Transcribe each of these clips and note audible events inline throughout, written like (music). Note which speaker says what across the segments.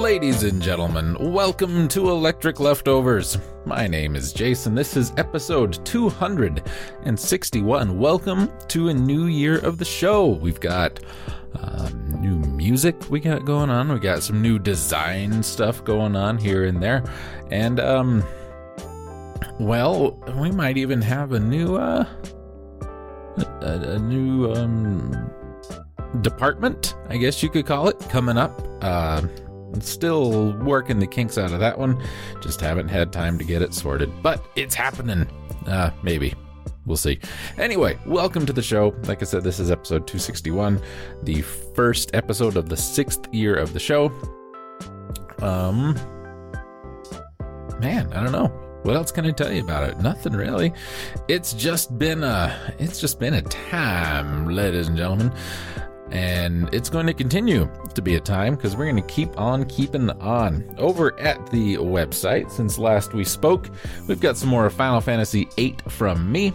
Speaker 1: Ladies and gentlemen, welcome to Electric Leftovers. My name is Jason. This is episode 261. Welcome to a new year of the show. We've got um, new music we got going on. We got some new design stuff going on here and there. And, um, well, we might even have a new, uh, a, a new, um, department, I guess you could call it, coming up. Uh, still working the kinks out of that one. Just haven't had time to get it sorted, but it's happening. Uh, maybe. We'll see. Anyway, welcome to the show. Like I said, this is episode 261, the first episode of the sixth year of the show. Um, man, I don't know. What else can I tell you about it? Nothing really. It's just been a, it's just been a time, ladies and gentlemen and it's going to continue to be a time because we're going to keep on keeping on. Over at the website, since last we spoke, we've got some more Final Fantasy VIII from me.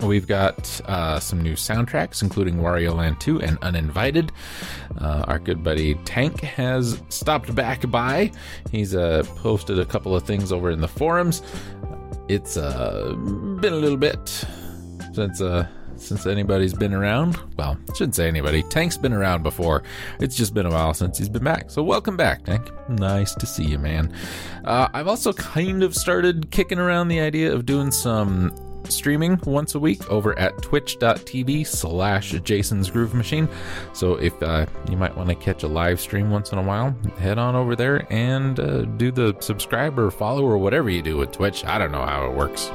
Speaker 1: We've got uh, some new soundtracks, including Wario Land 2 and Uninvited. Uh, our good buddy Tank has stopped back by. He's uh, posted a couple of things over in the forums. It's uh, been a little bit since uh, since anybody's been around. Well, I shouldn't say anybody. Tank's been around before. It's just been a while since he's been back. So welcome back, Tank. Nice to see you, man. Uh, I've also kind of started kicking around the idea of doing some streaming once a week over at twitch.tv slash jason's groove machine so if uh, you might want to catch a live stream once in a while head on over there and uh, do the subscribe or follow or whatever you do with twitch i don't know how it works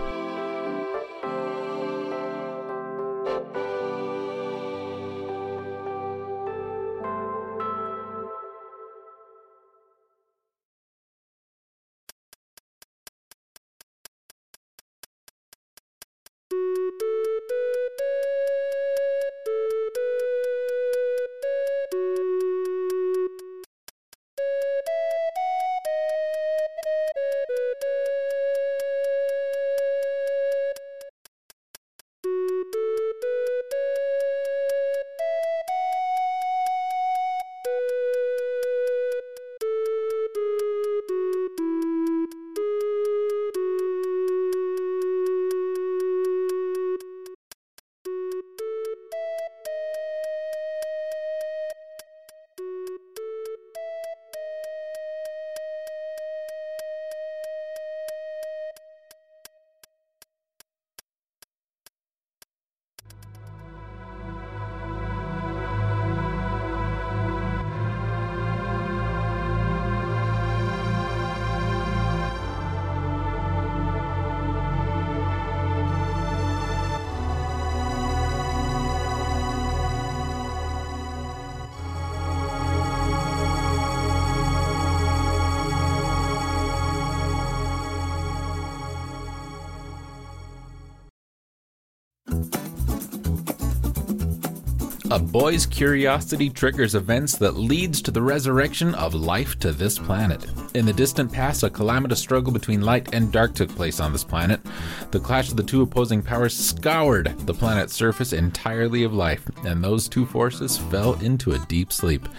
Speaker 1: A boy's curiosity triggers events that leads to the resurrection of life to this planet. In the distant past, a calamitous struggle between light and dark took place on this planet. The clash of the two opposing powers scoured the planet's surface entirely of life, and those two forces fell into a deep sleep.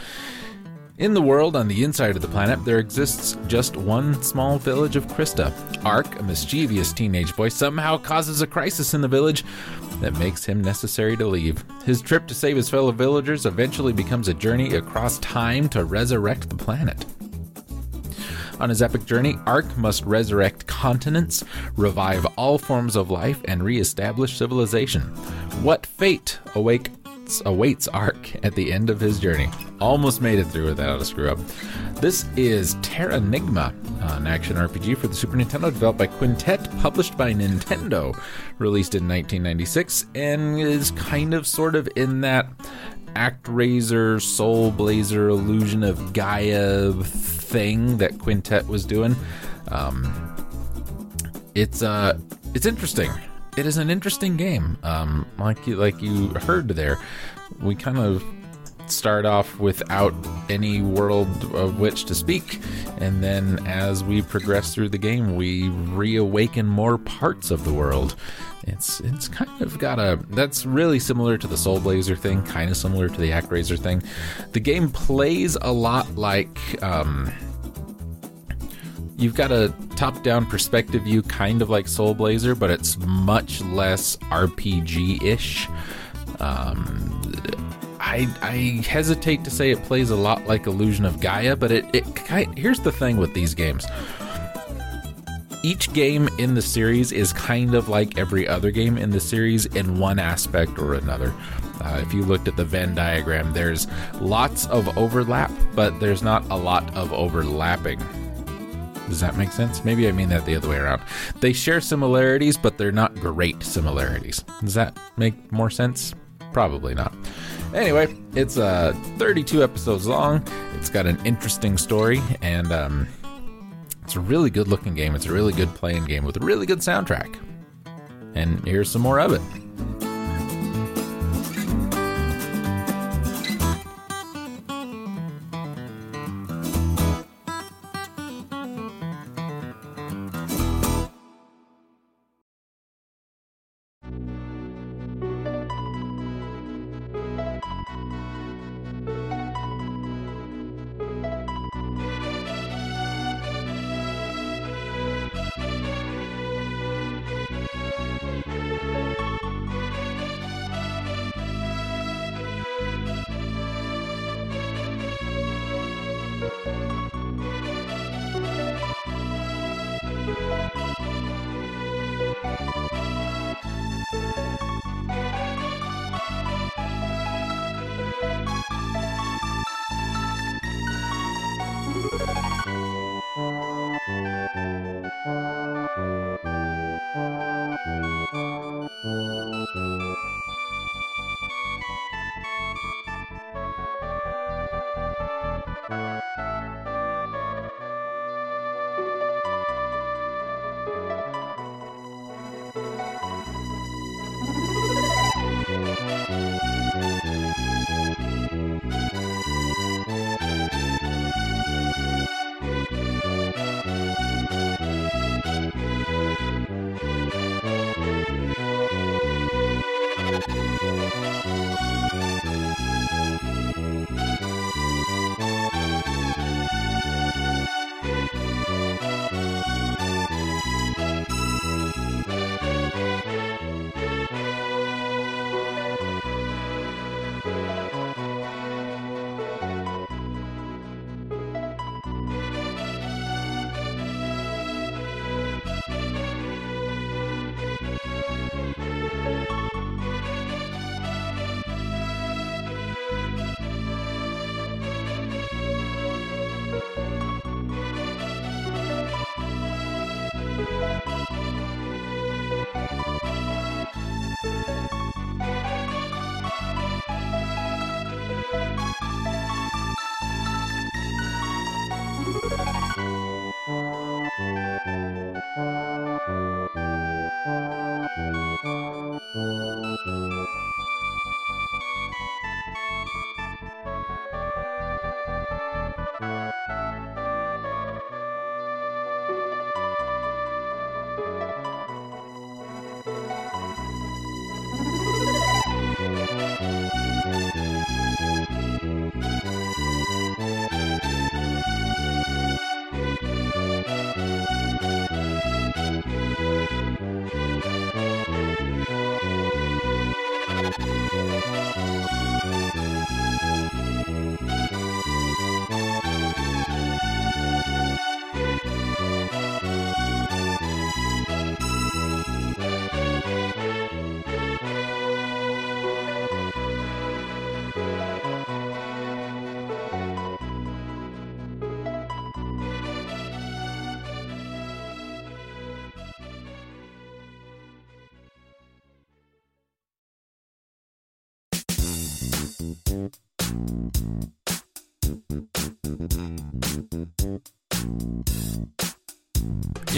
Speaker 1: In the world on the inside of the planet, there exists just one small village of Crysta. Ark, a mischievous teenage boy, somehow causes a crisis in the village that makes him necessary to leave. His trip to save his fellow villagers eventually becomes a journey across time to resurrect the planet. On his epic journey, Ark must resurrect continents, revive all forms of life, and re-establish civilization. What fate awake awaits Ark at the end of his journey. Almost made it through without a screw up. This is Terranigma, an action RPG for the Super Nintendo developed by Quintet, published by Nintendo, released in 1996, and is kind of sort of in that act ActRaiser, Soul Blazer, Illusion of Gaia thing that Quintet was doing. Um, it's uh, it's interesting it is an interesting game. Um, like you like you heard there, we kind of start off without any world of which to speak, and then as we progress through the game, we reawaken more parts of the world. It's it's kind of got a that's really similar to the Soul Blazer thing, kind of similar to the ActRaiser thing. The game plays a lot like um, you've got a top-down perspective view, kind of like Soul Blazer, but it's much less RPG-ish. Um, I, I hesitate to say it plays a lot like Illusion of Gaia, but it, it here's the thing with these games each game in the series is kind of like every other game in the series in one aspect or another. Uh, if you looked at the Venn diagram, there's lots of overlap, but there's not a lot of overlapping. Does that make sense? Maybe I mean that the other way around. They share similarities, but they're not great similarities. Does that make more sense? Probably not. Anyway, it's uh, 32 episodes long. It's got an interesting story, and um, it's a really good looking game. It's a really good playing game with a really good soundtrack. And here's some more of it.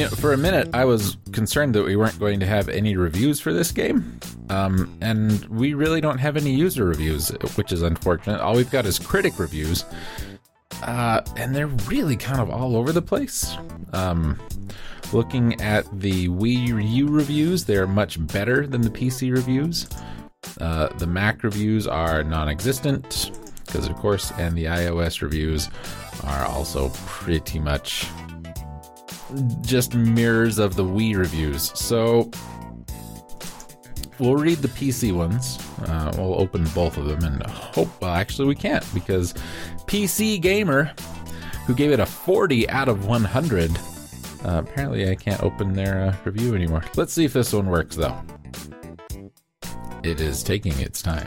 Speaker 1: You know, for a minute, I was concerned that we weren't going to have any reviews for this game. Um, and we really don't have any user reviews, which is unfortunate. All we've got is critic reviews. Uh, and they're really kind of all over the place. Um, looking at the Wii U reviews, they're much better than the PC reviews. Uh, the Mac reviews are non existent, because of course, and the iOS reviews are also pretty much just mirrors of the Wii reviews. So we'll read the PC ones. Uh, we'll open both of them and hope. Well, actually, we can't because PC Gamer, who gave it a 40 out of 100, uh, apparently I can't open their uh, review anymore. Let's see if this one works though. It is taking its time.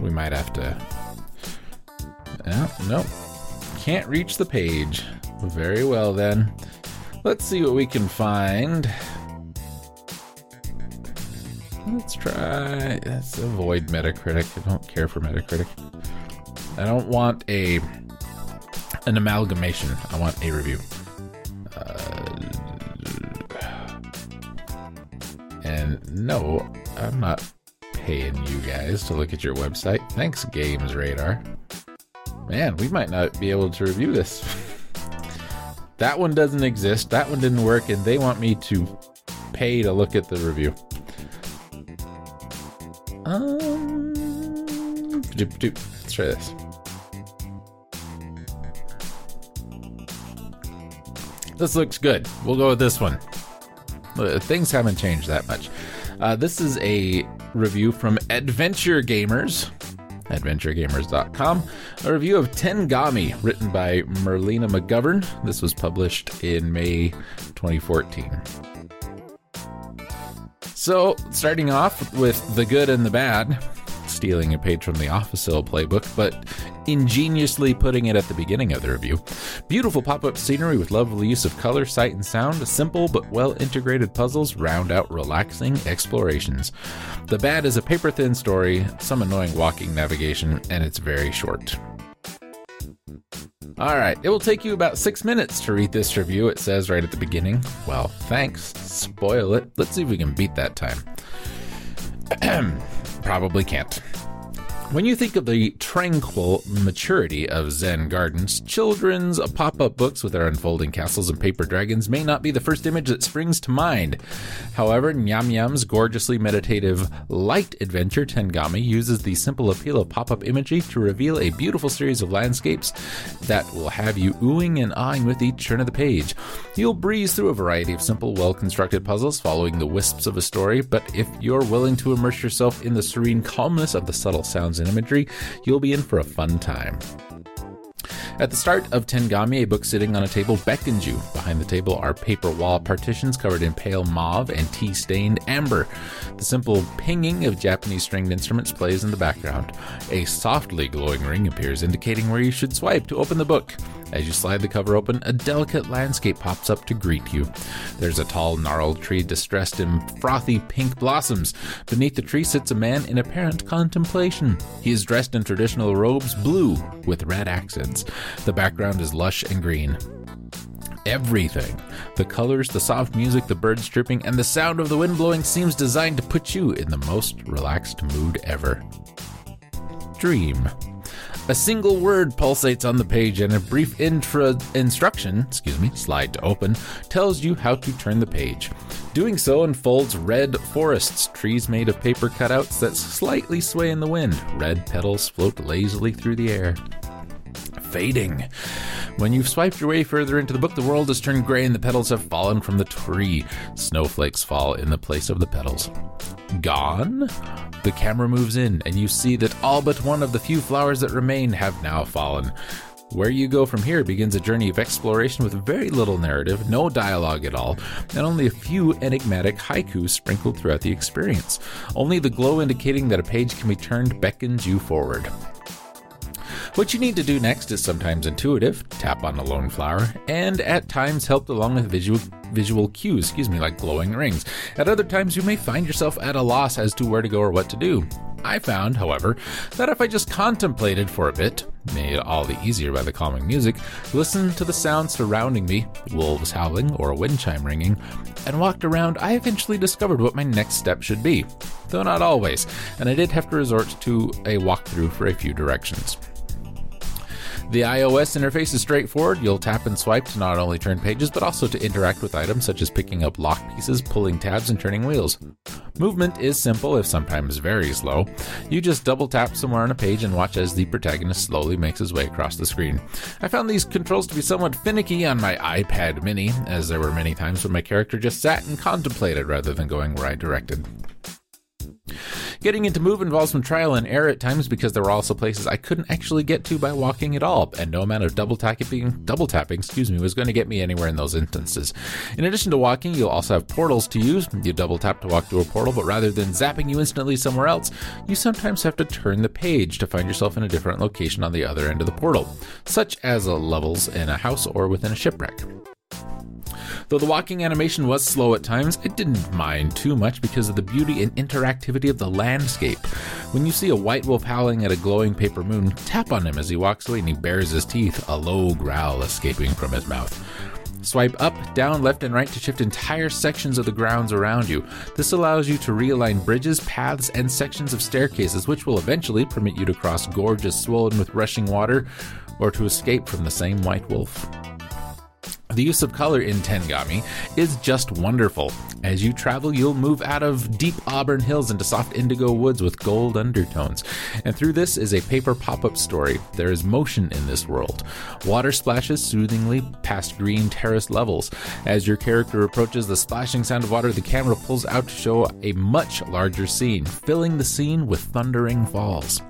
Speaker 1: We might have to no, nope. Can't reach the page. Very well then. Let's see what we can find. Let's try. Let's avoid Metacritic. I don't care for Metacritic. I don't want a an amalgamation. I want a review. Uh, and no, I'm not paying you guys to look at your website. Thanks, Games Radar. Man, we might not be able to review this. (laughs) that one doesn't exist. That one didn't work, and they want me to pay to look at the review. Um, let's try this. This looks good. We'll go with this one. Uh, things haven't changed that much. Uh, this is a review from Adventure Gamers adventuregamers.com, a review of Tengami, written by Merlina McGovern. This was published in May 2014. So, starting off with the good and the bad, stealing a page from the Officeil playbook, but ingeniously putting it at the beginning of the review. Beautiful pop up scenery with lovely use of color, sight, and sound. Simple but well integrated puzzles round out relaxing explorations. The Bad is a paper thin story, some annoying walking navigation, and it's very short. Alright, it will take you about six minutes to read this review, it says right at the beginning. Well, thanks. Spoil it. Let's see if we can beat that time. (clears throat) Probably can't. When you think of the tranquil maturity of Zen Gardens, children's pop up books with their unfolding castles and paper dragons may not be the first image that springs to mind. However, Nyamyam's gorgeously meditative light adventure Tengami uses the simple appeal of pop up imagery to reveal a beautiful series of landscapes that will have you oohing and ahhing with each turn of the page. You'll breeze through a variety of simple, well constructed puzzles following the wisps of a story, but if you're willing to immerse yourself in the serene calmness of the subtle sounds and imagery, you'll be in for a fun time. At the start of Tengami, a book sitting on a table beckons you. Behind the table are paper wall partitions covered in pale mauve and tea stained amber. The simple pinging of Japanese stringed instruments plays in the background. A softly glowing ring appears, indicating where you should swipe to open the book. As you slide the cover open, a delicate landscape pops up to greet you. There's a tall, gnarled tree distressed in frothy pink blossoms. Beneath the tree sits a man in apparent contemplation. He is dressed in traditional robes, blue with red accents. The background is lush and green. Everything the colors, the soft music, the birds chirping, and the sound of the wind blowing seems designed to put you in the most relaxed mood ever. Dream. A single word pulsates on the page, and a brief intra instruction, excuse me, slide to open, tells you how to turn the page. Doing so unfolds red forests, trees made of paper cutouts that slightly sway in the wind. Red petals float lazily through the air. Fading. When you've swiped your way further into the book, the world has turned gray and the petals have fallen from the tree. Snowflakes fall in the place of the petals. Gone? The camera moves in, and you see that all but one of the few flowers that remain have now fallen. Where you go from here begins a journey of exploration with very little narrative, no dialogue at all, and only a few enigmatic haikus sprinkled throughout the experience. Only the glow indicating that a page can be turned beckons you forward. What you need to do next is sometimes intuitive, tap on a lone flower, and at times helped along with visual visual cues, excuse me, like glowing rings. At other times you may find yourself at a loss as to where to go or what to do. I found, however, that if I just contemplated for a bit, made all the easier by the calming music, listened to the sounds surrounding me, wolves howling or a wind chime ringing, and walked around, I eventually discovered what my next step should be. Though not always, and I did have to resort to a walkthrough for a few directions. The iOS interface is straightforward. You'll tap and swipe to not only turn pages, but also to interact with items such as picking up lock pieces, pulling tabs, and turning wheels. Movement is simple, if sometimes very slow. You just double tap somewhere on a page and watch as the protagonist slowly makes his way across the screen. I found these controls to be somewhat finicky on my iPad mini, as there were many times when my character just sat and contemplated rather than going where I directed. Getting into move involves some trial and error at times because there were also places I couldn't actually get to by walking at all, and no amount of double tapping, double tapping, excuse me, was going to get me anywhere in those instances. In addition to walking, you'll also have portals to use. You double tap to walk through a portal, but rather than zapping you instantly somewhere else, you sometimes have to turn the page to find yourself in a different location on the other end of the portal, such as levels in a house or within a shipwreck. Though the walking animation was slow at times, I didn't mind too much because of the beauty and interactivity of the landscape. When you see a white wolf howling at a glowing paper moon, tap on him as he walks away and he bares his teeth, a low growl escaping from his mouth. Swipe up, down, left, and right to shift entire sections of the grounds around you. This allows you to realign bridges, paths, and sections of staircases, which will eventually permit you to cross gorges swollen with rushing water or to escape from the same white wolf. The use of color in Tengami is just wonderful. As you travel, you'll move out of deep auburn hills into soft indigo woods with gold undertones. And through this is a paper pop up story. There is motion in this world. Water splashes soothingly past green terrace levels. As your character approaches the splashing sound of water, the camera pulls out to show a much larger scene, filling the scene with thundering falls.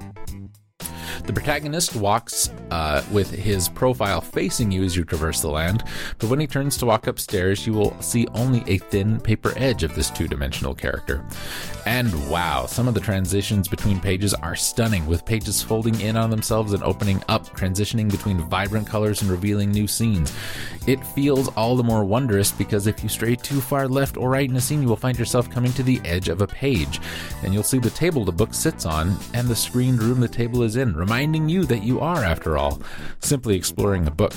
Speaker 1: The protagonist walks uh, with his profile facing you as you traverse the land, but when he turns to walk upstairs, you will see only a thin paper edge of this two dimensional character. And wow, some of the transitions between pages are stunning, with pages folding in on themselves and opening up, transitioning between vibrant colors and revealing new scenes. It feels all the more wondrous because if you stray too far left or right in a scene, you will find yourself coming to the edge of a page, and you'll see the table the book sits on and the screened room the table is in reminding you that you are, after all, simply exploring a book.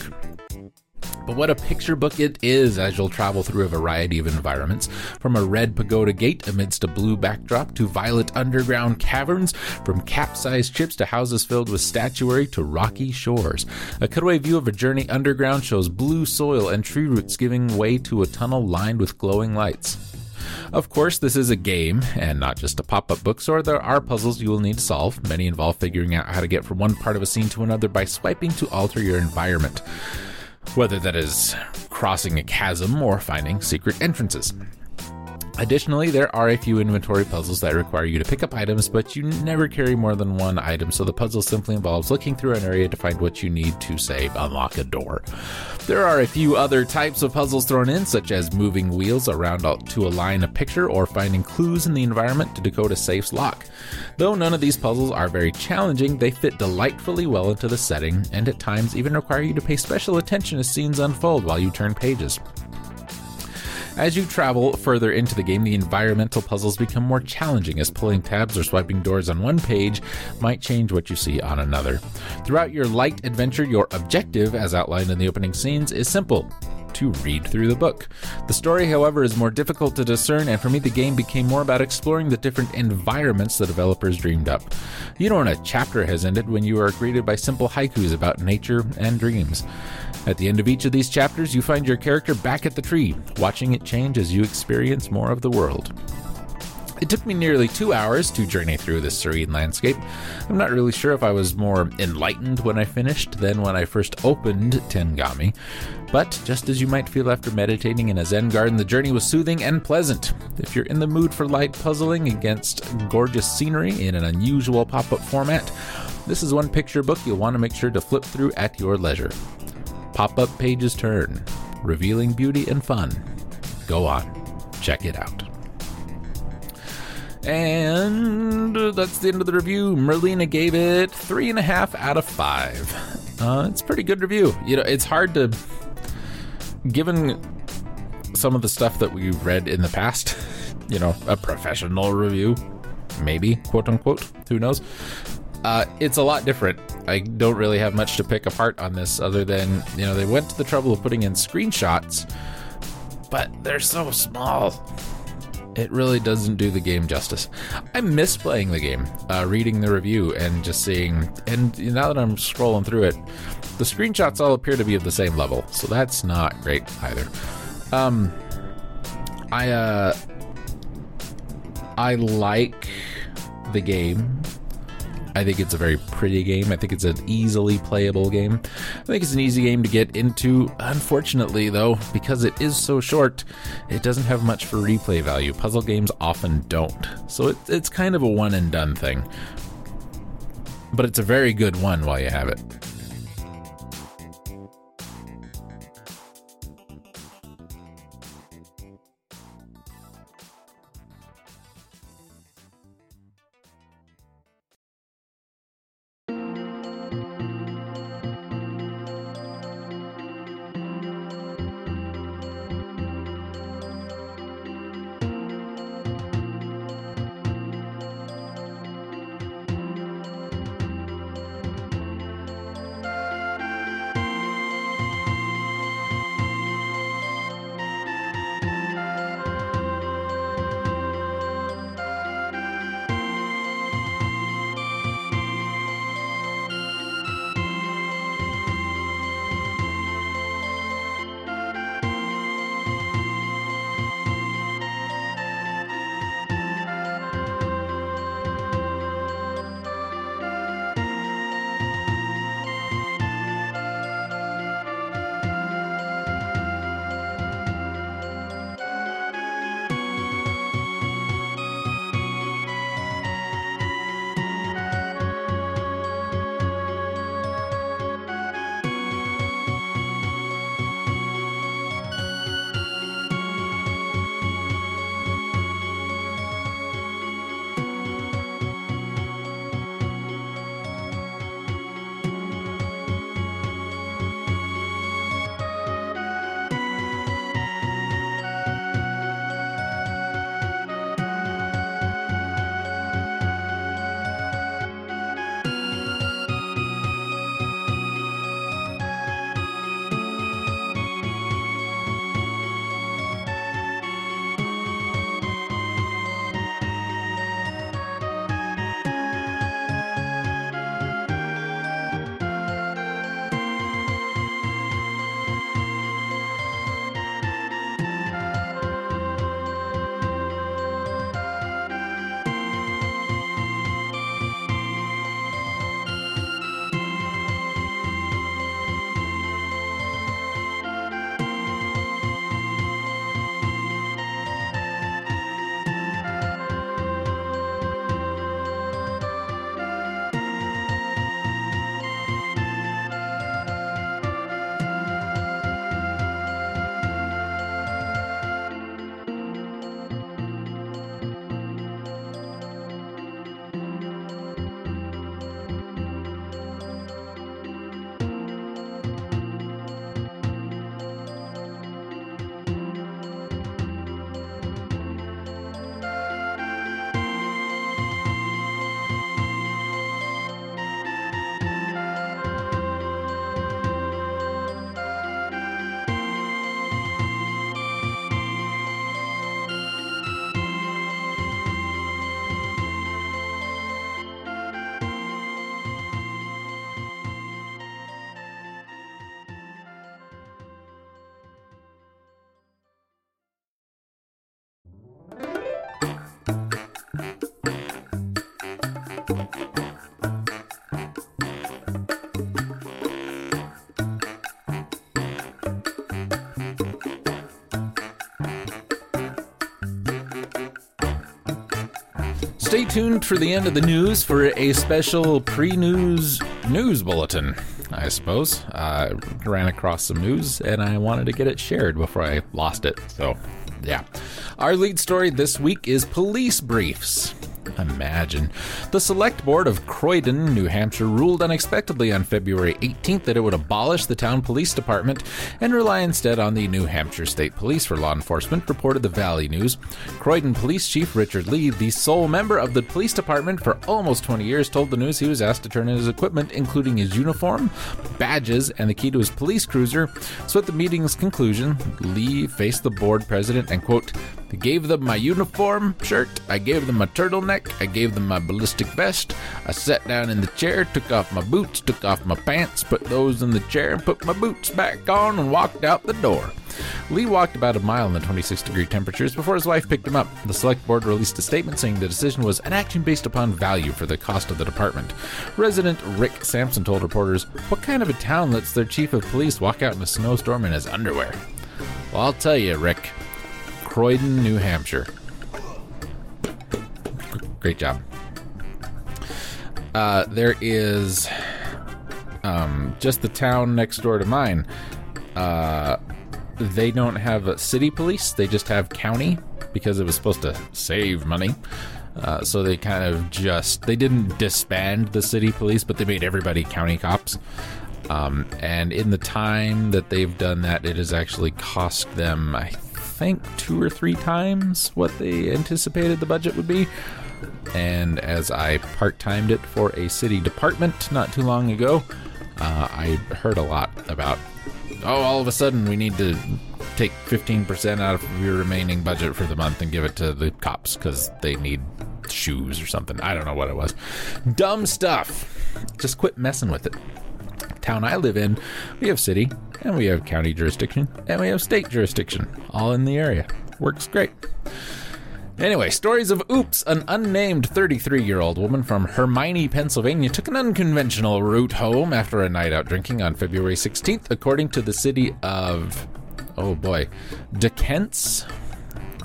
Speaker 1: But what a picture book it is as you'll travel through a variety of environments, from a red pagoda gate amidst a blue backdrop to violet underground caverns, from capsized ships to houses filled with statuary to rocky shores. A cutaway view of a journey underground shows blue soil and tree roots giving way to a tunnel lined with glowing lights. Of course, this is a game and not just a pop up book, so there are puzzles you will need to solve. Many involve figuring out how to get from one part of a scene to another by swiping to alter your environment, whether that is crossing a chasm or finding secret entrances. Additionally, there are a few inventory puzzles that require you to pick up items, but you never carry more than one item, so the puzzle simply involves looking through an area to find what you need to, say, unlock a door. There are a few other types of puzzles thrown in, such as moving wheels around to align a picture or finding clues in the environment to decode a safe's lock. Though none of these puzzles are very challenging, they fit delightfully well into the setting, and at times even require you to pay special attention as scenes unfold while you turn pages. As you travel further into the game, the environmental puzzles become more challenging as pulling tabs or swiping doors on one page might change what you see on another. Throughout your light adventure, your objective, as outlined in the opening scenes, is simple to read through the book. The story, however, is more difficult to discern, and for me, the game became more about exploring the different environments the developers dreamed up. You know when a chapter has ended when you are greeted by simple haikus about nature and dreams. At the end of each of these chapters, you find your character back at the tree, watching it change as you experience more of the world. It took me nearly two hours to journey through this serene landscape. I'm not really sure if I was more enlightened when I finished than when I first opened Tengami, but just as you might feel after meditating in a Zen garden, the journey was soothing and pleasant. If you're in the mood for light puzzling against gorgeous scenery in an unusual pop up format, this is one picture book you'll want to make sure to flip through at your leisure. Pop up pages turn, revealing beauty and fun. Go on, check it out. And that's the end of the review. Merlina gave it three and a half out of five. Uh, it's pretty good review. You know, it's hard to, given some of the stuff that we've read in the past, (laughs) you know, a professional review, maybe, quote unquote, who knows? Uh, it's a lot different. I don't really have much to pick apart on this other than, you know, they went to the trouble of putting in screenshots, but they're so small it really doesn't do the game justice. I miss playing the game, uh, reading the review, and just seeing. And now that I'm scrolling through it, the screenshots all appear to be of the same level, so that's not great either. Um, I uh, I like the game. I think it's a very pretty game. I think it's an easily playable game. I think it's an easy game to get into. Unfortunately, though, because it is so short, it doesn't have much for replay value. Puzzle games often don't. So it, it's kind of a one and done thing. But it's a very good one while you have it. Stay tuned for the end of the news for a special pre news news bulletin, I suppose. I ran across some news and I wanted to get it shared before I lost it. So Yeah. Our lead story this week is police briefs. Imagine. The Select Board of Croydon, New Hampshire, ruled unexpectedly on February 18th that it would abolish the town police department and rely instead on the New Hampshire State Police for law enforcement, reported the Valley News. Croydon Police Chief Richard Lee, the sole member of the police department for almost 20 years, told the news he was asked to turn in his equipment, including his uniform, badges, and the key to his police cruiser. So at the meeting's conclusion, Lee faced the board president and, quote, I gave them my uniform shirt, I gave them my turtleneck, I gave them my ballistic vest. I sat down in the chair, took off my boots, took off my pants, put those in the chair, and put my boots back on, and walked out the door. Lee walked about a mile in the 26 degree temperatures before his wife picked him up. The select board released a statement saying the decision was an action based upon value for the cost of the department. Resident Rick Sampson told reporters, What kind of a town lets their chief of police walk out in a snowstorm in his underwear? Well, I'll tell you, Rick. Croydon, New Hampshire. Great job. Uh, there is um, just the town next door to mine. Uh, they don't have city police, they just have county because it was supposed to save money. Uh, so they kind of just they didn't disband the city police, but they made everybody county cops. Um, and in the time that they've done that, it has actually cost them, I think, two or three times what they anticipated the budget would be. And as I part timed it for a city department not too long ago, uh, I heard a lot about, oh, all of a sudden we need to take 15% out of your remaining budget for the month and give it to the cops because they need shoes or something. I don't know what it was. Dumb stuff. Just quit messing with it. Town I live in, we have city, and we have county jurisdiction, and we have state jurisdiction, all in the area. Works great. Anyway, stories of oops. An unnamed 33 year old woman from Herminie, Pennsylvania took an unconventional route home after a night out drinking on February 16th, according to the city of, oh boy, DeKent's.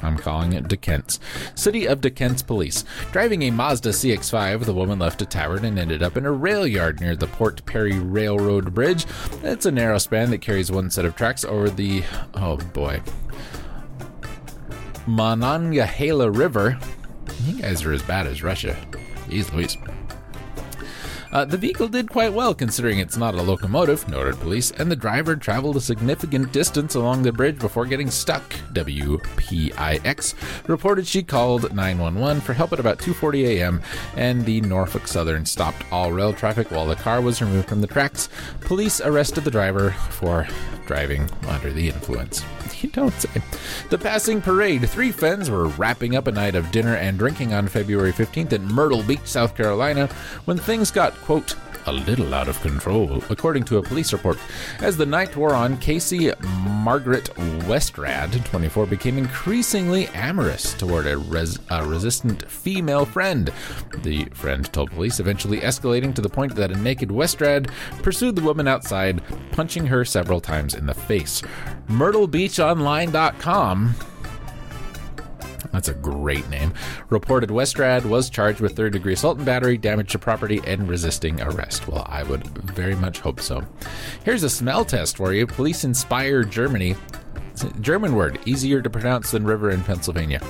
Speaker 1: I'm calling it DeKent's. City of DeKent's police. Driving a Mazda CX5, the woman left a tavern and ended up in a rail yard near the Port Perry Railroad Bridge. It's a narrow span that carries one set of tracks over the, oh boy, Monongahela River. You guys are as bad as Russia. Jeez Louise. Uh, the vehicle did quite well considering it's not a locomotive, noted police, and the driver traveled a significant distance along the bridge before getting stuck. WPIX reported she called 911 for help at about 2:40 a.m. and the Norfolk Southern stopped all rail traffic while the car was removed from the tracks. Police arrested the driver for driving under the influence. (laughs) You don't say. The passing parade. Three friends were wrapping up a night of dinner and drinking on February 15th in Myrtle Beach, South Carolina, when things got, quote, a little out of control, according to a police report. As the night wore on, Casey Margaret Westrad, 24, became increasingly amorous toward a, res- a resistant female friend. The friend told police, eventually escalating to the point that a naked Westrad pursued the woman outside, punching her several times in the face. MyrtleBeachOnline.com that's a great name. Reported Westrad was charged with third degree assault and battery, damage to property, and resisting arrest. Well, I would very much hope so. Here's a smell test for you. Police in Speyer Germany. German word, easier to pronounce than river in Pennsylvania.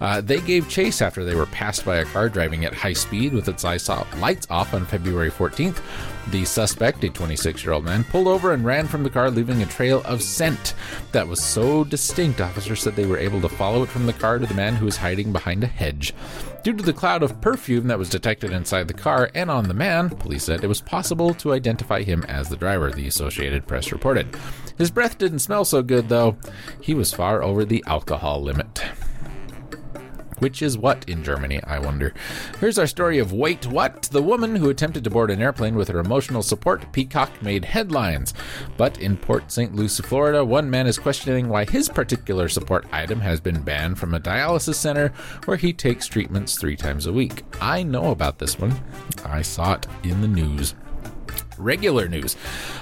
Speaker 1: Uh, they gave chase after they were passed by a car driving at high speed with its lights off on February 14th. The suspect, a 26 year old man, pulled over and ran from the car, leaving a trail of scent that was so distinct, officers said they were able to follow it from the car to the man who was hiding behind a hedge. Due to the cloud of perfume that was detected inside the car and on the man, police said it was possible to identify him as the driver, the Associated Press reported. His breath didn't smell so good, though. He was far over the alcohol limit. Which is what in Germany, I wonder. Here's our story of Wait What? The woman who attempted to board an airplane with her emotional support peacock made headlines. But in Port St. Lucie, Florida, one man is questioning why his particular support item has been banned from a dialysis center where he takes treatments three times a week. I know about this one, I saw it in the news regular news.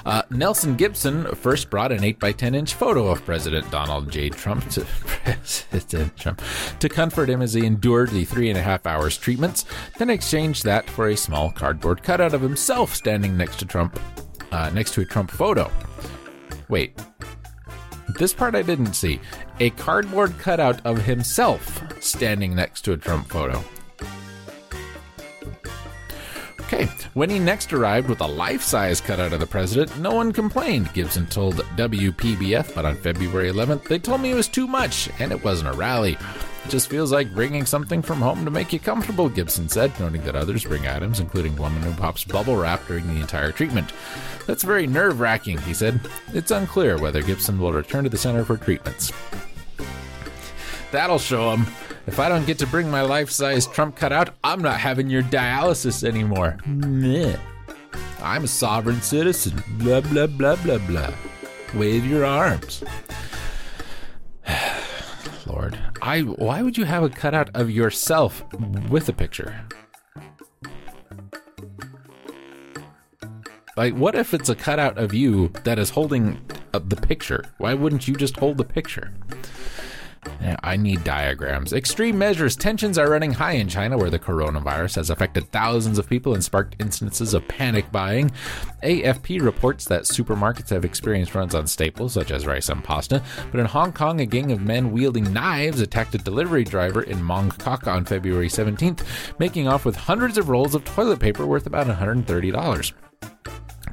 Speaker 1: Uh, Nelson Gibson first brought an 8x10 inch photo of President Donald J. Trump to (laughs) President Trump to comfort him as he endured the three and a half hours treatments, then exchanged that for a small cardboard cutout of himself standing next to Trump, uh, next to a Trump photo. Wait, This part I didn't see. A cardboard cutout of himself standing next to a Trump photo. When he next arrived with a life size cutout of the president, no one complained, Gibson told WPBF, but on February 11th, they told me it was too much, and it wasn't a rally. It just feels like bringing something from home to make you comfortable, Gibson said, noting that others bring items, including woman who pops bubble wrap during the entire treatment. That's very nerve wracking, he said. It's unclear whether Gibson will return to the center for treatments. That'll show him. If I don't get to bring my life size Trump cutout, I'm not having your dialysis anymore. Meh. I'm a sovereign citizen. Blah, blah, blah, blah, blah. Wave your arms. (sighs) Lord, I why would you have a cutout of yourself with a picture? Like, what if it's a cutout of you that is holding the picture? Why wouldn't you just hold the picture? I need diagrams. Extreme measures. Tensions are running high in China, where the coronavirus has affected thousands of people and sparked instances of panic buying. AFP reports that supermarkets have experienced runs on staples such as rice and pasta. But in Hong Kong, a gang of men wielding knives attacked a delivery driver in Mong Kok on February 17th, making off with hundreds of rolls of toilet paper worth about $130.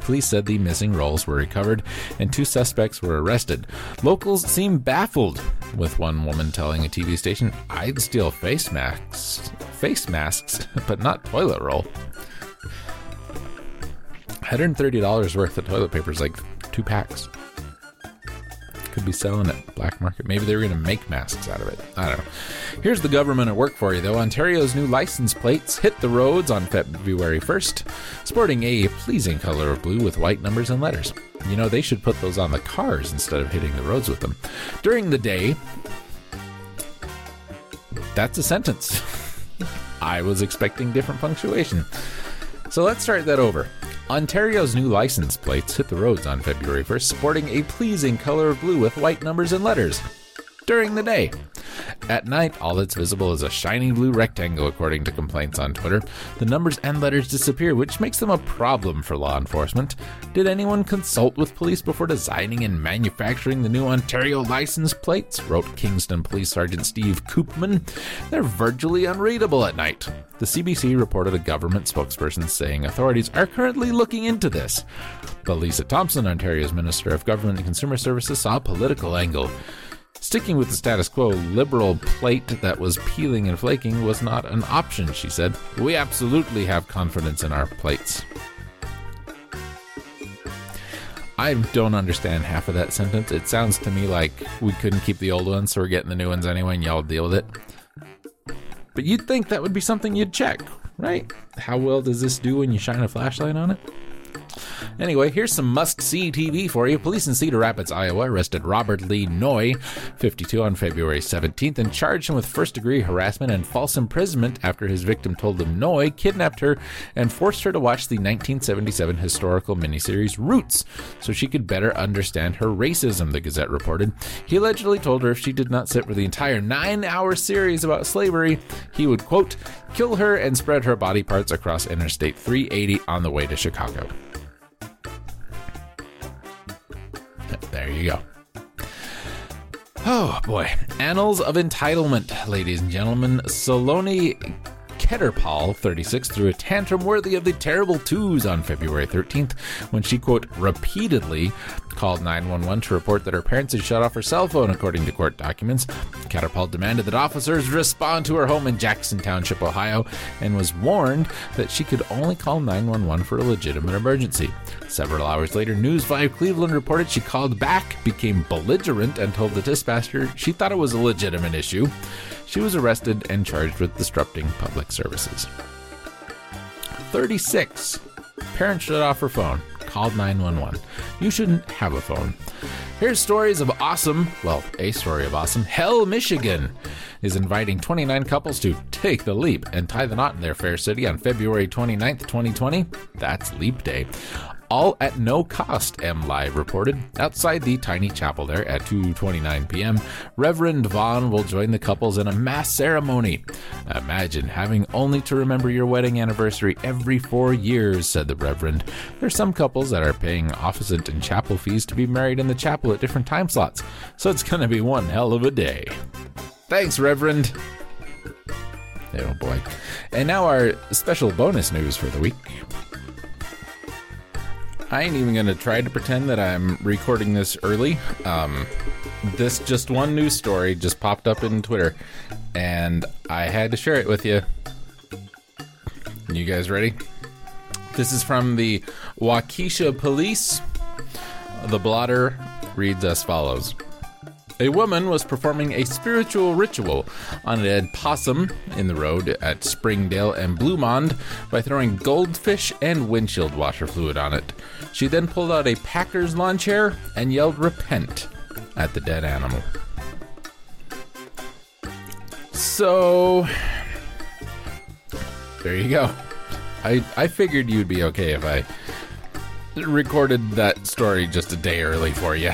Speaker 1: Police said the missing rolls were recovered and two suspects were arrested. Locals seem baffled, with one woman telling a TV station, "I'd steal face masks, face masks, (laughs) but not toilet roll." $130 worth of toilet paper is like two packs. Could be selling it black market. Maybe they were going to make masks out of it. I don't know. Here's the government at work for you, though. Ontario's new license plates hit the roads on February 1st, sporting a pleasing color of blue with white numbers and letters. You know, they should put those on the cars instead of hitting the roads with them. During the day, that's a sentence. (laughs) I was expecting different punctuation. So let's start that over. Ontario's new license plates hit the roads on February 1st, sporting a pleasing color of blue with white numbers and letters. During the day, at night, all that's visible is a shiny blue rectangle, according to complaints on Twitter. The numbers and letters disappear, which makes them a problem for law enforcement. Did anyone consult with police before designing and manufacturing the new Ontario license plates? wrote Kingston Police Sergeant Steve Koopman. They're virtually unreadable at night. The CBC reported a government spokesperson saying authorities are currently looking into this. But Lisa Thompson, Ontario's Minister of Government and Consumer Services, saw a political angle. Sticking with the status quo, liberal plate that was peeling and flaking was not an option, she said. We absolutely have confidence in our plates. I don't understand half of that sentence. It sounds to me like we couldn't keep the old ones, so we're getting the new ones anyway, and y'all deal with it. But you'd think that would be something you'd check, right? How well does this do when you shine a flashlight on it? Anyway, here's some must see TV for you. Police in Cedar Rapids, Iowa arrested Robert Lee Noy, 52, on February 17th and charged him with first degree harassment and false imprisonment after his victim told him Noy kidnapped her and forced her to watch the 1977 historical miniseries Roots so she could better understand her racism, the Gazette reported. He allegedly told her if she did not sit for the entire nine hour series about slavery, he would, quote, kill her and spread her body parts across Interstate 380 on the way to Chicago. There you go. Oh boy. Annals of Entitlement, ladies and gentlemen. Saloni Ketterpal, 36, threw a tantrum worthy of the terrible twos on February 13th when she, quote, repeatedly called 911 to report that her parents had shut off her cell phone, according to court documents. Ketterpal demanded that officers respond to her home in Jackson Township, Ohio, and was warned that she could only call 911 for a legitimate emergency. Several hours later, News 5 Cleveland reported she called back, became belligerent, and told the dispatcher she thought it was a legitimate issue. She was arrested and charged with disrupting public services. 36. Parent shut off her phone, called 911. You shouldn't have a phone. Here's stories of awesome, well, a story of awesome. Hell, Michigan is inviting 29 couples to take the leap and tie the knot in their fair city on February 29th, 2020. That's Leap Day. All at no cost, M Live reported. Outside the tiny chapel there at 2:29 p.m., Reverend Vaughn will join the couples in a mass ceremony. Imagine having only to remember your wedding anniversary every 4 years, said the Reverend. There's some couples that are paying officent and chapel fees to be married in the chapel at different time slots. So it's going to be one hell of a day. Thanks, Reverend. Oh boy. And now our special bonus news for the week. I ain't even gonna try to pretend that I'm recording this early. Um, this just one news story just popped up in Twitter, and I had to share it with you. You guys ready? This is from the Waukesha Police. The blotter reads as follows. A woman was performing a spiritual ritual on a dead possum in the road at Springdale and Bluemound by throwing goldfish and windshield washer fluid on it. She then pulled out a Packers lawn chair and yelled repent at the dead animal. So there you go. I I figured you'd be okay if I recorded that story just a day early for you.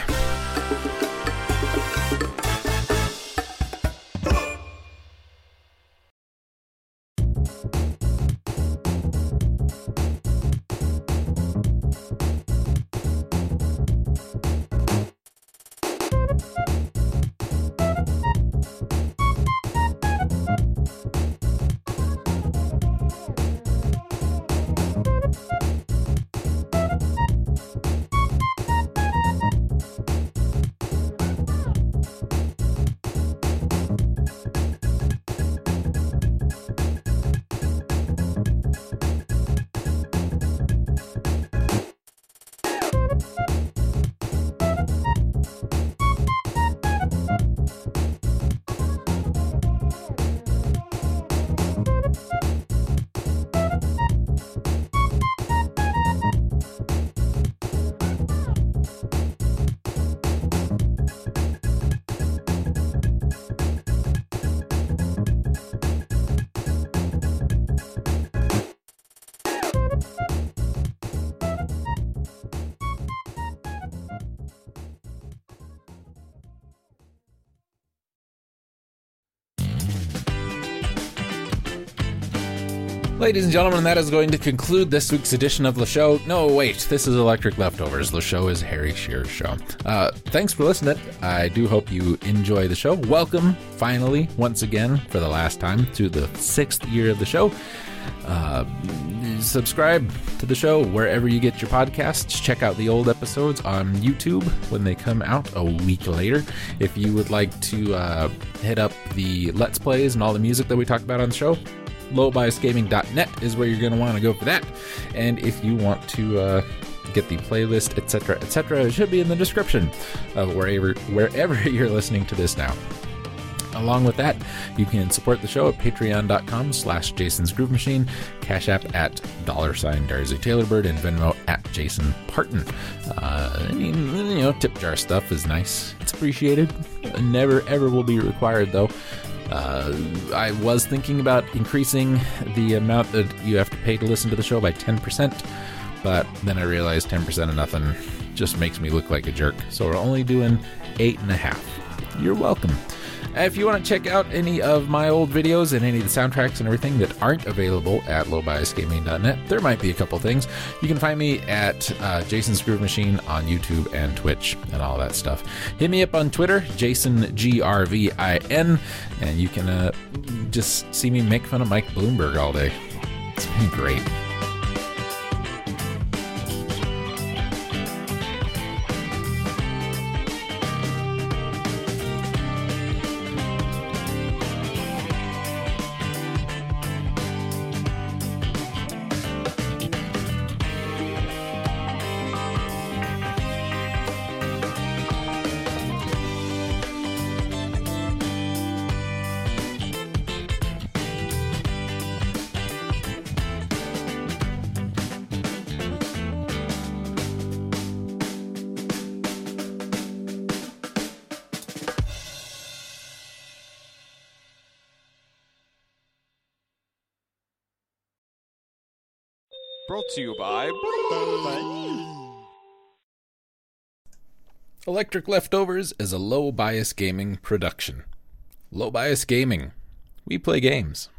Speaker 1: Ladies and gentlemen, that is going to conclude this week's edition of the show. No, wait, this is Electric Leftovers. The show is Harry Shearer's show. Uh, thanks for listening. I do hope you enjoy the show. Welcome, finally, once again, for the last time, to the sixth year of the show. Uh, subscribe to the show wherever you get your podcasts. Check out the old episodes on YouTube when they come out a week later. If you would like to uh, hit up the Let's Plays and all the music that we talked about on the show, lowbiasgaming.net is where you're going to want to go for that. And if you want to uh, get the playlist, etc., etc., it should be in the description of wherever wherever (laughs) you're listening to this now. Along with that, you can support the show at patreon.com slash Jason's Groove Machine, Cash App at dollar sign Darcy Taylorbird, and Venmo at Jason Parton. Uh, you know, tip jar stuff is nice. It's appreciated. Never, ever will be required, though. Uh, I was thinking about increasing the amount that you have to pay to listen to the show by 10%, but then I realized 10% of nothing just makes me look like a jerk. So we're only doing 8.5. You're welcome. If you want to check out any of my old videos and any of the soundtracks and everything that aren't available at lowbiasgaming.net, there might be a couple things. You can find me at uh, Jason's Groove Machine on YouTube and Twitch and all that stuff. Hit me up on Twitter, Jason G R V I N, and you can uh, just see me make fun of Mike Bloomberg all day. It's been great.
Speaker 2: to you by.
Speaker 1: Electric Leftovers is a low bias gaming production. Low bias gaming. We play games.